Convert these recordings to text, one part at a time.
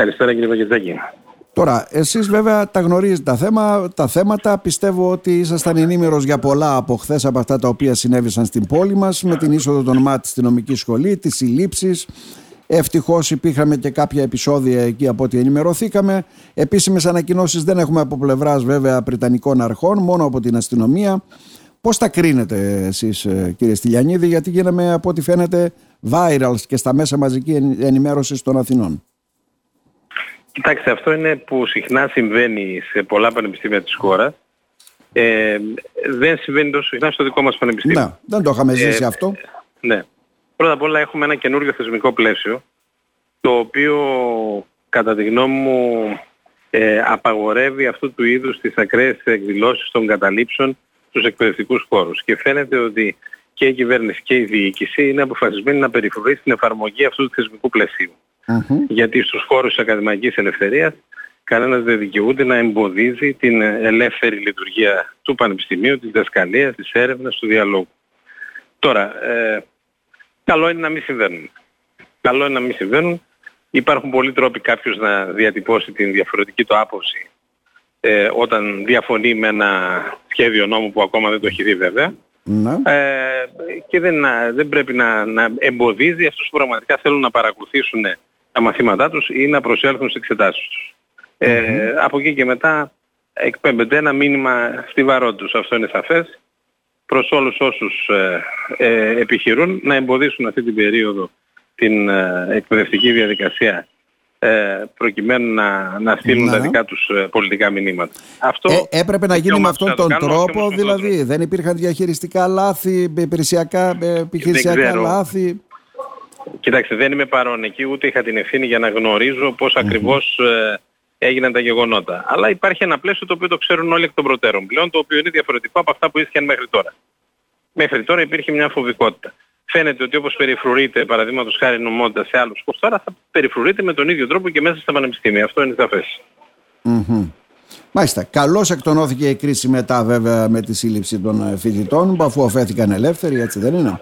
Καλησπέρα κύριε Παγκετζάκη. Τώρα, εσείς βέβαια τα γνωρίζετε τα, θέμα, τα θέματα. Πιστεύω ότι ήσασταν ενήμερος για πολλά από χθες από αυτά τα οποία συνέβησαν στην πόλη μας με την είσοδο των ΜΑΤ στη νομική σχολή, τις συλλήψεις. Ευτυχώς υπήρχαν και κάποια επεισόδια εκεί από ό,τι ενημερωθήκαμε. Επίσημες ανακοινώσεις δεν έχουμε από πλευράς βέβαια Πριτανικών αρχών, μόνο από την αστυνομία. Πώς τα κρίνετε εσείς, ε, κύριε Στυλιανίδη, γιατί γίναμε από ό,τι φαίνεται viral και στα μέσα μαζική ενημέρωσης των Αθηνών; Κοιτάξτε, αυτό είναι που συχνά συμβαίνει σε πολλά πανεπιστήμια της χώρας. Ε, δεν συμβαίνει τόσο συχνά στο δικό μας πανεπιστήμιο. Ναι, δεν το είχαμε ζήσει ε, αυτό. Ναι. Πρώτα απ' όλα έχουμε ένα καινούργιο θεσμικό πλαίσιο, το οποίο κατά τη γνώμη μου ε, απαγορεύει αυτού του είδους τις ακραίες εκδηλώσεις των καταλήψεων στους εκπαιδευτικούς χώρους. Και φαίνεται ότι και η κυβέρνηση και η διοίκηση είναι αποφασισμένη να περιφρουρήσει την εφαρμογή αυτού του θεσμικού πλαισίου. Γιατί στους χώρους της ακαδημαϊκής ελευθερίας κανένας δεν δικαιούται να εμποδίζει την ελεύθερη λειτουργία του Πανεπιστημίου, της δασκαλίας, της έρευνας, του διαλόγου. Τώρα, ε, καλό είναι να μην συμβαίνουν. Καλό είναι να μην συμβαίνουν. Υπάρχουν πολλοί τρόποι κάποιος να διατυπώσει την διαφορετική του άποψη ε, όταν διαφωνεί με ένα σχέδιο νόμου που ακόμα δεν το έχει δει βέβαια. Ναι. Ε, και δεν, δεν πρέπει να, να εμποδίζει αυτούς που πραγματικά θέλουν να παρακολουθήσουν τα μαθήματά τους ή να προσέλθουν στις εξετάσεις τους. Ε, από εκεί και μετά εκπέμπεται ένα μήνυμα στιβαρό τους, αυτό είναι σαφές, προς όλους όσους ε, ε, επιχειρούν να εμποδίσουν αυτή την περίοδο την ε, εκπαιδευτική διαδικασία ε, προκειμένου να, να στείλουν τα δικά τους ε, πολιτικά μηνύματα. Αυτό ε, έπρεπε να γίνει με αυτόν τον τρόπο, δηλαδή δεν υπήρχαν διαχειριστικά λάθη, υπηρεσιακά, επιχειρησιακά λάθη. Κοιτάξτε, δεν είμαι παρόν εκεί, ούτε είχα την ευθύνη για να γνωρίζω πώς ακριβώς ε, έγιναν τα γεγονότα. Αλλά υπάρχει ένα πλαίσιο το οποίο το ξέρουν όλοι εκ των προτέρων πλέον, το οποίο είναι διαφορετικό από αυτά που ήσχαν μέχρι τώρα. Μέχρι τώρα υπήρχε μια φοβικότητα. Φαίνεται ότι όπως περιφρουρείται, παραδείγματος χάρη νομότητα σε άλλους χώρους, τώρα θα περιφρουρείται με τον ίδιο τρόπο και μέσα στα πανεπιστήμια. Αυτό είναι σαφές. Mm-hmm. Μάλιστα. Καλώς εκτονώθηκε η κρίση μετά βέβαια με τη σύλληψη των ε, φοιτητών που αφού αφέθηκαν ελεύθεροι, έτσι δεν είναι;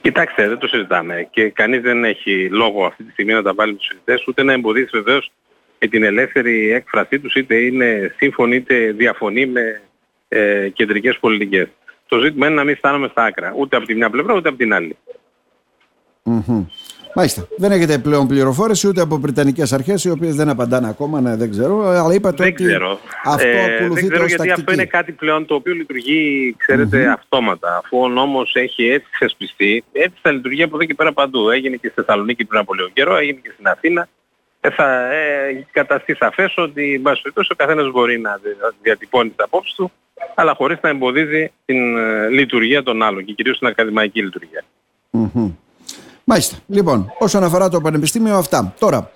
Κοιτάξτε, δεν το συζητάμε και κανείς δεν έχει λόγο αυτή τη στιγμή να τα βάλει τους συζητές, ούτε να εμποδίσει βεβαίως με την ελεύθερη έκφρασή τους, είτε είναι σύμφωνοι είτε διαφωνεί με ε, κεντρικές πολιτικές. Το ζήτημα είναι να μην στάνουμε στα άκρα, ούτε από τη μια πλευρά ούτε από την άλλη. Mm-hmm. Μάλιστα. Δεν έχετε πλέον πληροφόρηση ούτε από Βρετανικές αρχές, οι οποίες δεν απαντάνε ακόμα, ναι, δεν ξέρω. Αλλά είπατε δεν ότι ξέρω. αυτό ε, ακολουθείται Δεν ξέρω γιατί τακτική. αυτό είναι κάτι πλέον το οποίο λειτουργεί, ξέρετε, mm-hmm. αυτόματα. Αφού ο νόμος έχει έτσι θεσπιστεί, έτσι θα λειτουργεί από εδώ και πέρα παντού. Έγινε και στη Θεσσαλονίκη πριν από λίγο καιρό, έγινε και στην Αθήνα. Ε, θα ε, καταστεί σαφές ότι, εν πάση ο καθένας μπορεί να διατυπώνει τις απόψεις του, αλλά χωρίς να εμποδίζει την ε, λειτουργία των άλλων και κυρίως την ακαδημαϊκή λειτουργία. Mm-hmm. Μάλιστα. Λοιπόν, όσον αφορά το Πανεπιστήμιο, αυτά. Τώρα,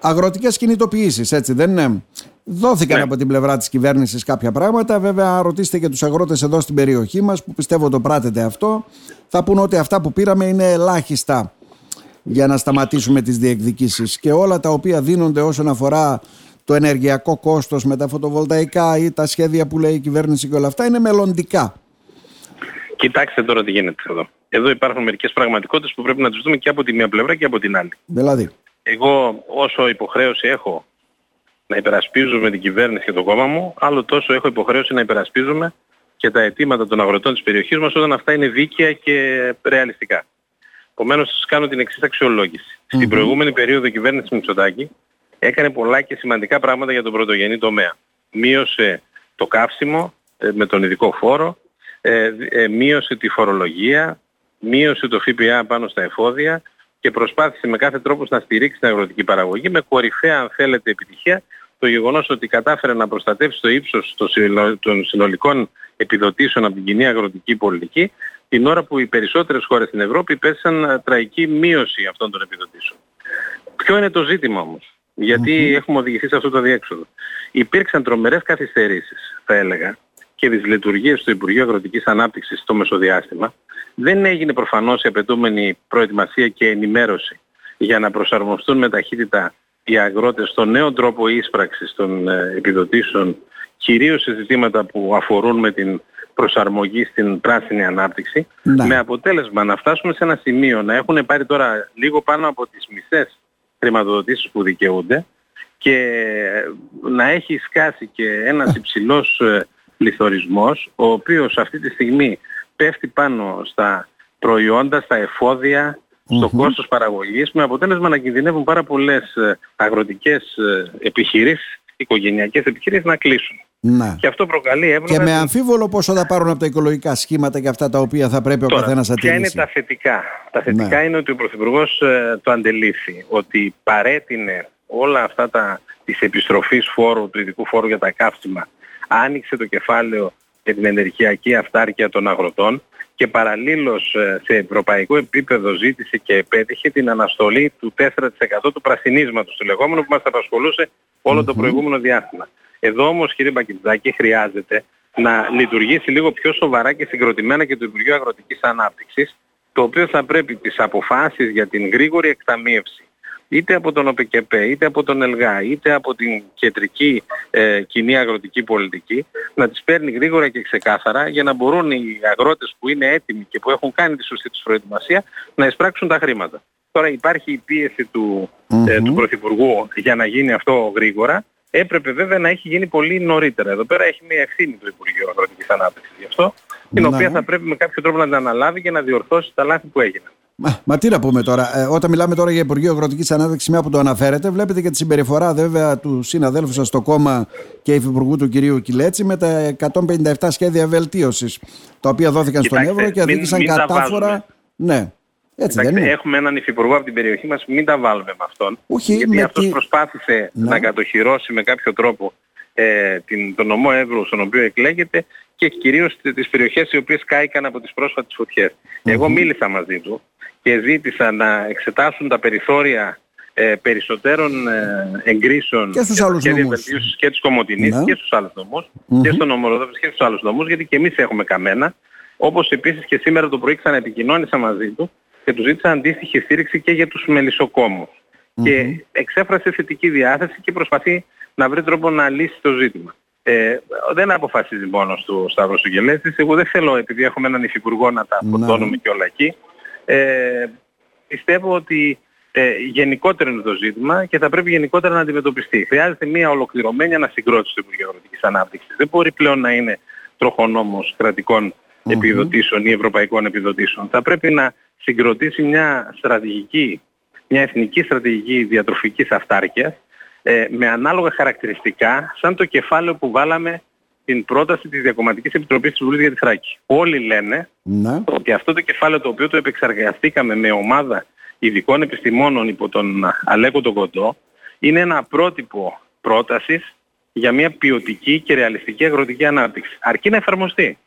αγροτικές κινητοποιήσεις, έτσι δεν είναι. Δόθηκαν ναι. από την πλευρά της κυβέρνησης κάποια πράγματα. Βέβαια, ρωτήστε και τους αγρότες εδώ στην περιοχή μας, που πιστεύω το πράτετε αυτό. Θα πούν ότι αυτά που πήραμε είναι ελάχιστα για να σταματήσουμε τις διεκδικήσεις και όλα τα οποία δίνονται όσον αφορά το ενεργειακό κόστος με τα φωτοβολταϊκά ή τα σχέδια που λέει η κυβέρνηση και όλα αυτά είναι μελλοντικά. Κοιτάξτε τώρα τι γίνεται εδώ. Εδώ υπάρχουν μερικές πραγματικότητες που πρέπει να τις δούμε και από τη μία πλευρά και από την άλλη. Δηλαδή. Εγώ όσο υποχρέωση έχω να υπερασπίζουμε την κυβέρνηση και το κόμμα μου, άλλο τόσο έχω υποχρέωση να υπερασπίζουμε και τα αιτήματα των αγροτών της περιοχής μας όταν αυτά είναι δίκαια και ρεαλιστικά. Επομένως σας κάνω την εξής αξιολόγηση. Mm-hmm. Στην προηγούμενη περίοδο η κυβέρνηση Μητσοτάκη έκανε πολλά και σημαντικά πράγματα για τον πρωτογενή τομέα. Μείωσε το καύσιμο ε, με τον ειδικό φόρο, ε, ε, μείωσε τη φορολογία, μείωσε το ΦΠΑ πάνω στα εφόδια και προσπάθησε με κάθε τρόπο να στηρίξει την αγροτική παραγωγή με κορυφαία αν θέλετε επιτυχία το γεγονός ότι κατάφερε να προστατεύσει το ύψος των συνολικών επιδοτήσεων από την κοινή αγροτική πολιτική την ώρα που οι περισσότερες χώρες στην Ευρώπη πέσαν τραγική μείωση αυτών των επιδοτήσεων. Ποιο είναι το ζήτημα όμως; Γιατί έχουμε οδηγηθεί σε αυτό το διέξοδο. Υπήρξαν τρομερές καθυστερήσεις, θα έλεγα, και τις λειτουργίες του Υπουργείου Αγροτικής Ανάπτυξης στο μεσοδιάστημα. Δεν έγινε προφανώς η απαιτούμενη προετοιμασία και ενημέρωση για να προσαρμοστούν με ταχύτητα οι αγρότες στον νέο τρόπο ίσπραξης των ε, επιδοτήσεων, κυρίως σε ζητήματα που αφορούν με την προσαρμογή στην πράσινη ανάπτυξη, ναι. με αποτέλεσμα να φτάσουμε σε ένα σημείο να έχουν πάρει τώρα λίγο πάνω από τις μισές χρηματοδοτήσεις που δικαιούνται και να έχει σκάσει και ένας υψηλός ε, πληθωρισμός ο οποίος αυτή τη στιγμή πέφτει πάνω στα προϊόντα, στα εφόδια, στο mm κόστος παραγωγής με αποτέλεσμα να κινδυνεύουν πάρα πολλές ε, αγροτικές ε, επιχειρήσεις, οικογενειακές επιχειρήσεις να κλείσουν. Να. Και αυτό προκαλεί εύλογα... Και με αμφίβολο πόσο θα πάρουν από τα οικολογικά σχήματα και αυτά τα οποία θα πρέπει Τώρα, ο καθένας να τηρήσει. Ποια είναι τα θετικά; Τα θετικά είναι ότι ο Πρωθυπουργός ε, το αντελήφθη, ότι παρέτεινε όλα αυτά τα, της επιστροφής φόρου, του ειδικού φόρου για τα καύσιμα, άνοιξε το κεφάλαιο για την ενεργειακή αυτάρκεια των αγροτών και παραλλήλως ε, σε ευρωπαϊκό επίπεδο ζήτησε και επέτυχε την αναστολή του 4% του πρασινίσματος του λεγόμενου που μας απασχολούσε το προηγούμενο διάστημα. Εδώ όμως κύριε Μπακιτζάκη χρειάζεται να λειτουργήσει λίγο πιο σοβαρά και συγκροτημένα και το Υπουργείο Αγροτικής Ανάπτυξης το οποίο θα πρέπει τις αποφάσεις για την γρήγορη εκταμείευση είτε από τον ΟΠΚΠ, είτε από τον ΕΛΓΑ, είτε από την κεντρική ε, κοινή αγροτική πολιτική, να τις παίρνει γρήγορα και ξεκάθαρα για να μπορούν οι αγρότες που είναι έτοιμοι και που έχουν κάνει τη σωστή τους προετοιμασία να εισπράξουν τα χρήματα. Τώρα υπάρχει η πίεση του, ε, του Πρωθυπουργού για να γίνει αυτό γρήγορα. Έπρεπε βέβαια να έχει γίνει πολύ νωρίτερα. Εδώ πέρα έχει μια ευθύνη του Υπουργείου Αγροτικής Ανάπτυξης γι' αυτό, την ναι. οποία θα πρέπει με κάποιο τρόπο να την αναλάβει και να διορθώσει τα λάθη που έγιναν. Μα, μα τι να πούμε τώρα. Ε, όταν μιλάμε τώρα για Υπουργείο Αγροτικής Ανάπτυξης, μια που το αναφέρετε, βλέπετε και τη συμπεριφορά βέβαια του συναδέλφου σας στο κόμμα και υφυπουργού του κυρίου Κιλέτσι με τα 157 σχέδια βελτίωσης, τα οποία δόθηκαν στον Εύρο και οδήγησαν κατάφορα. Ναι. Έτσι δεν είναι. Έχουμε έναν υφυπουργό από την περιοχή μας, μην τα βάλουμε με αυτόν. Όχι, γιατί αυτός προσπάθησε ναι. να κατοχυρώσει με κάποιο τρόπο ε, την, τον νομό Εύρου στον οποίο εκλέγεται και κυρίως τις περιοχές οι οποίες κάηκαν από τις πρόσφατες φωτιές. Εγώ μίλησα μαζί του και ζήτησα να εξετάσουν τα περιθώρια ε, περισσότερων ε, εγκρίσεων και στους άλλους νομούς. και της Κομωτινής ναι. και στους άλλους νομούς και στον Ομοροδόπης και στους άλλους νομούς γιατί και εμείς έχουμε καμένα όπως επίσης και σήμερα το πρωί ξαναεπικοινώνησα μαζί του και του ζήτησα αντίστοιχη στήριξη και για τους μελισσοκόμους και εξέφρασε θετική διάθεση και προσπαθεί να βρει τρόπο να λύσει το ζήτημα. Ε, δεν αποφασίζει μόνος του ο Σταύρος Σουγγελέστης. Εγώ δεν θέλω, επειδή έχουμε έναν υφυπουργό, να τα αποτώνουμε ναι. και όλα εκεί. Ε, πιστεύω ότι ε, γενικότερο είναι το ζήτημα και θα πρέπει γενικότερα να αντιμετωπιστεί. Χρειάζεται μια ολοκληρωμένη ανασυγκρότηση του Υπουργείου Αγροτικής Ανάπτυξης. Δεν μπορεί πλέον να είναι τροχονόμος κρατικών επιδοτήσεων ή ευρωπαϊκών επιδοτήσεων. Θα πρέπει να συγκροτήσει μια στρατηγική, μια εθνική στρατηγική διατροφικής αυτάρκειας ε, με ανάλογα χαρακτηριστικά σαν το κεφάλαιο που βάλαμε την πρόταση της Διακομματικής Επιτροπής της Βουλής για τη Θράκη. Όλοι λένε ναι. ότι αυτό το κεφάλαιο το οποίο το επεξεργαστήκαμε με ομάδα ειδικών επιστημόνων υπό τον Αλέκο τον Κοντό είναι ένα πρότυπο πρότασης για μια ποιοτική και ρεαλιστική αγροτική ανάπτυξη. Αρκεί να εφαρμοστεί.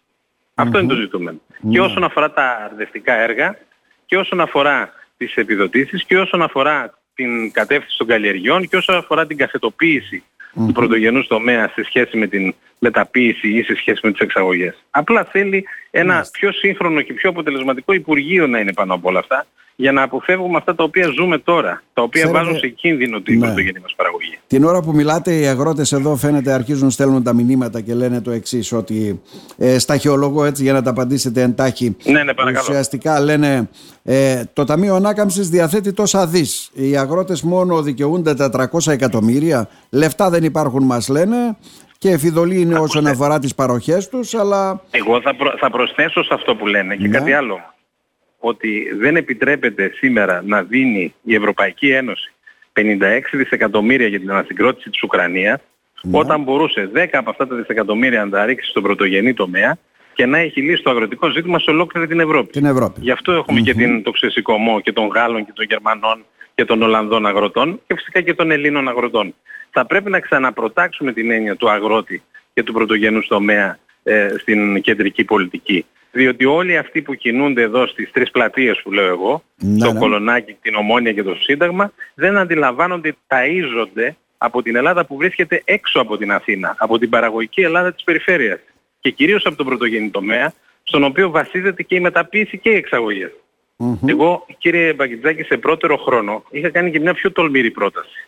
Αυτό είναι το ζητούμενο. Και ναι. όσον αφορά τα αρδευτικά έργα και όσον αφορά τις επιδοτήσεις και όσον αφορά την κατεύθυνση των καλλιεργειών και όσον αφορά την καθετοποίηση του πρωτογενούς τομέα σε σχέση με την μεταποίηση ή σε σχέση με τις εξαγωγές. Απλά θέλει ένα πιο σύγχρονο και πιο αποτελεσματικό Υπουργείο να είναι πάνω από όλα αυτά για να αποφεύγουμε αυτά τα οποία ζούμε τώρα, τα οποία Ξέρετε, βάζουν σε κίνδυνο την ναι. πρωτογενή μας παραγωγή. Την ώρα που μιλάτε οι αγρότες εδώ φαίνεται αρχίζουν να στέλνουν τα μηνύματα και λένε το εξής ότι ε, σταχυολογώ έτσι για να τα απαντήσετε εντάχει. Ναι, ναι, Ουσιαστικά λένε ε, το Ταμείο Ανάκαμψης διαθέτει τόσα δις. Οι αγρότες μόνο δικαιούνται τα 300 εκατομμύρια. Λεφτά δεν υπάρχουν μας λένε και εφηδολή είναι όσον αφορά τις παροχές τους, αλλά... Εγώ θα, θα προσθέσω σε αυτό που λένε και ναι. κάτι άλλο ότι δεν επιτρέπεται σήμερα να δίνει η Ευρωπαϊκή Ένωση 56 δισεκατομμύρια για την ανασυγκρότηση της Ουκρανίας ναι. όταν μπορούσε 10 από αυτά τα δισεκατομμύρια να τα ρίξει στον πρωτογενή τομέα και να έχει λύσει το αγροτικό ζήτημα σε ολόκληρη την Ευρώπη. Την Ευρώπη. Γι' αυτό και την, το ξεσηκωμό και των Γάλλων και των Γερμανών και των Ολλανδών αγροτών και φυσικά και των Ελλήνων αγροτών. Θα πρέπει να ξαναπροτάξουμε την έννοια του αγρότη και του πρωτογενούς τομέα ε, στην κεντρική πολιτική. Διότι όλοι αυτοί που κινούνται εδώ στις τρεις πλατείες που λέω εγώ, ναι, το ναι. Κολονάκι, την Ομόνια και το Σύνταγμα, δεν αντιλαμβάνονται, ταΐζονται από την Ελλάδα που βρίσκεται έξω από την Αθήνα, από την παραγωγική Ελλάδα της περιφέρειας και κυρίως από τον πρωτογενή τομέα, στον οποίο βασίζεται και η μεταποίηση και οι εξαγωγές. Εγώ, κύριε Μπαγκητζάκη, σε πρώτερο χρόνο είχα κάνει και μια πιο τολμηρή πρόταση.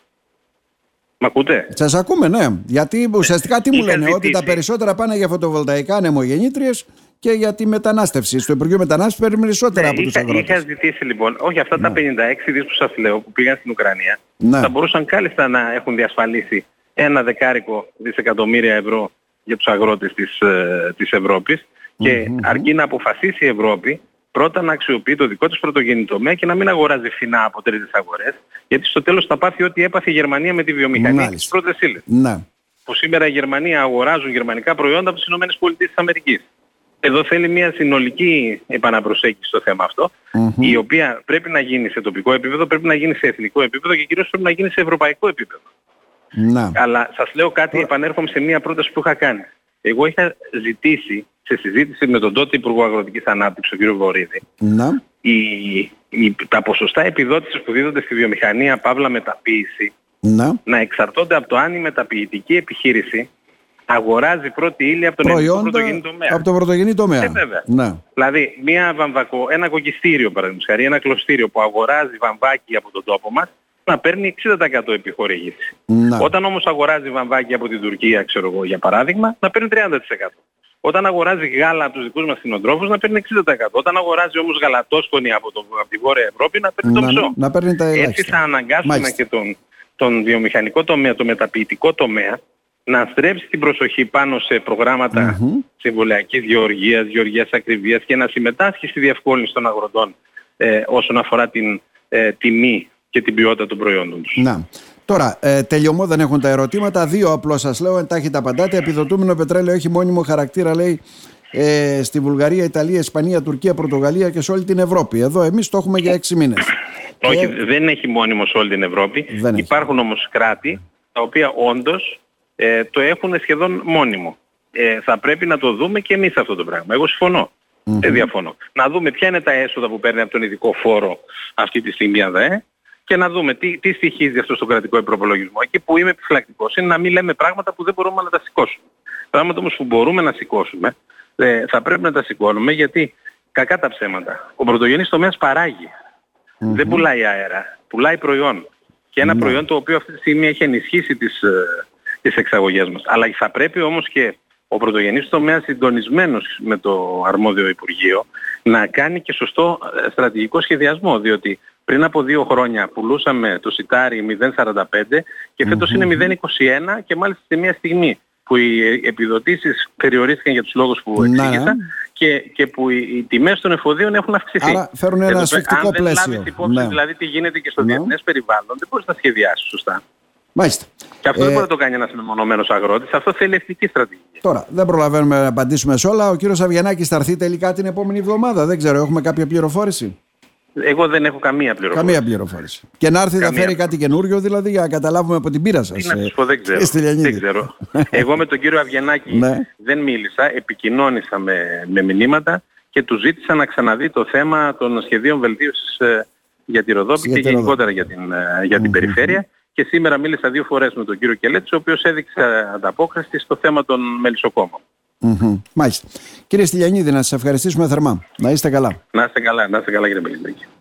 Μ' ακούτε; Σας ακούμε, ναι. Γιατί ουσιαστικά τι μου λένε, ότι τα περισσότερα πάνε για φωτοβολταϊκά ανεμογεννήτριες και για τη μετανάστευση. Στο Υπουργείο Μετανάστευσης παίρνει περισσότερα Ναι, από τους είχα, αγρότες. είχα ζητήσει λοιπόν, όχι αυτά τα 56 δις που σας λέω που πήγαν στην Ουκρανία, Ναι. θα μπορούσαν κάλλιστα να έχουν διασφαλίσει ένα δεκάρικο δισεκατομμύρια ευρώ για τους αγρότες της, ε, της Ευρώπης και αρκεί να αποφασίσει η Ευρώπη πρώτα να αξιοποιεί το δικό της πρωτογενή τομέα και να μην αγοράζει φθηνά από τρίτες αγορές γιατί στο τέλος θα πάθει ό,τι έπαθε η Γερμανία με τη βιομηχανία Μάλιστα. και τις πρώτες ύλες Ναι. που σήμερα η Γερμανία αγοράζουν γερμανικά προϊόντα από τις Ηνωμένες Πολιτείες της Αμερικής. Εδώ θέλει μια συνολική επαναπροσέγγιση στο θέμα αυτό, η οποία πρέπει να γίνει σε τοπικό επίπεδο, πρέπει να γίνει σε εθνικό επίπεδο και κυρίως πρέπει να γίνει σε ευρωπαϊκό επίπεδο. Ναι. Αλλά σας λέω κάτι, επανέρχομαι σε μια πρόταση που είχα κάνει. Εγώ είχα ζητήσει σε συζήτηση με τον τότε Υπουργό Αγροτικής Ανάπτυξης, τον κ. Βορύδη, Ναι. η, η, τα ποσοστά επιδότησης που δίδονται στη βιομηχανία παύλα μεταποίηση Ναι. να εξαρτώνται από το αν η μεταποιητική επιχείρηση αγοράζει πρώτη ύλη από τον ελληνικό Προϊόντα πρωτογενή τομέα. από τον πρωτογενή τομέα. Ε, βέβαια. Ναι. Δηλαδή, μια βαμβακο, ένα κοκκιστήριο παραδείγματος χάρη, ένα κλωστήριο που αγοράζει βαμβάκι από τον τόπο μας, να παίρνει 60% επιχορήγηση. Ναι. Όταν όμως αγοράζει βαμβάκι από την Τουρκία, ξέρω εγώ, για παράδειγμα, να παίρνει 30%. Όταν αγοράζει γάλα από τους δικούς μας κτηνοτρόφους, να παίρνει 60%. Όταν αγοράζει όμως γαλατόσκονη από, το, από τη Βόρεια Ευρώπη, να παίρνει το Να, μισό. να παίρνει τα Έτσι ελάχιστα. θα αναγκάσουμε Μάλιστα. και τον, τον βιομηχανικό τομέα, το μεταποιητικό τομέα, να στρέψει την προσοχή πάνω σε προγράμματα συμβολιακής γεωργίας, γεωργίας ακριβίας και να συμμετάσχει στη διευκόλυνση των αγροτών ε, όσον αφορά την ε, τιμή και την ποιότητα των προϊόντων τους. Να. Τώρα, ε, τελειωμό δεν έχουν τα ερωτήματα. Δύο απλώς σας λέω, εντάχει τα απαντάτε. Επιδοτούμενο πετρέλαιο έχει μόνιμο χαρακτήρα, λέει, ε, στη Βουλγαρία, Ιταλία, Ισπανία, Τουρκία, Πορτογαλία και σε όλη την Ευρώπη. Εδώ εμείς το έχουμε για έξι μήνες. Όχι, δεν έχει μόνιμο σε όλη την Ευρώπη. Δεν έχει. Υπάρχουν όμως κράτη τα οποία όντως ε, το έχουν σχεδόν μόνιμο. Ε, θα πρέπει να το δούμε και εμείς αυτό το πράγμα. Εγώ συμφωνώ. Δεν διαφωνώ. Να δούμε ποια είναι τα έσοδα που παίρνει από τον ειδικό φόρο αυτή τη στιγμή η ΑΔΕ και να δούμε τι, τι στοιχίζει αυτό στο κρατικό προπολογισμό. Εκεί που είμαι επιφυλακτικός είναι να μην λέμε πράγματα που δεν μπορούμε να τα σηκώσουμε. Πράγματα όμως που μπορούμε να σηκώσουμε ε, θα πρέπει να τα σηκώνουμε γιατί κακά τα ψέματα. Ο πρωτογενής τομέας παράγει. Δεν πουλάει αέρα, πουλάει προϊόν. Και ένα προϊόν το οποίο αυτή τη στιγμή έχει ενισχύσει τις, ε, τις εξαγωγές μας. Αλλά θα πρέπει όμως και ο πρωτογενής τομέας συντονισμένος με το αρμόδιο Υπουργείο να κάνει και σωστό ε, στρατηγικό σχεδιασμό. Διότι πριν από δύο χρόνια πουλούσαμε το σιτάρι 0,45 και φετος είναι 0,21 και μάλιστα σε μια στιγμή που οι επιδοτήσεις περιορίστηκαν για τους λόγους που Ναι, ναι. εξήγησα και, και που οι, οι τιμές των εφοδίων έχουν αυξηθεί. Άρα φέρουν ένα Εδώ πέρα, ασφικτικό αν δεν πλαίσιο. λάβεις υπόψη Ναι. δηλαδή τι γίνεται και στο Ναι. διεθνές περιβάλλον, δεν μπορείς να σχεδιάσεις σωστά. Μάλιστα. Και αυτό Ε, δεν μπορεί να το κάνει ένας μεμονωμένος αγρότης, αυτό θέλει εθνική στρατηγική. Τώρα, δεν προλαβαίνουμε να απαντήσουμε σε όλα. Ο κύριος Αβγενάκη θα έρθει τελικά την επόμενη εβδομάδα. Δεν ξέρω, έχουμε κάποια πληροφόρηση; Εγώ δεν έχω καμία πληροφορία. Καμία πληροφόρηση. Και να έρθει θα Καμία. φέρει κάτι καινούριο, δηλαδή, για να καταλάβουμε από την πείρα σας. Τι να σας πω, δεν ξέρω. δεν ξέρω. Εγώ με τον κύριο Αβγενάκη Ναι. δεν μίλησα, επικοινώνησα με, με μηνύματα και του ζήτησα να ξαναδεί το θέμα των σχεδίων βελτίωσης ε, για τη Ροδόπη Για και τη Ροδόπη. γενικότερα για την, ε, για την περιφέρεια. Και σήμερα μίλησα δύο φορές με τον κύριο Κελέτση, ο οποίος έδειξε ανταπόκριση στο θέμα των μελισσοκόμων. Μάλιστα. Κύριε Στυλιανίδη, να σας ευχαριστήσουμε θερμά. Να είστε καλά. Να είστε καλά, να είστε καλά κύριε Μπελινδρίκη.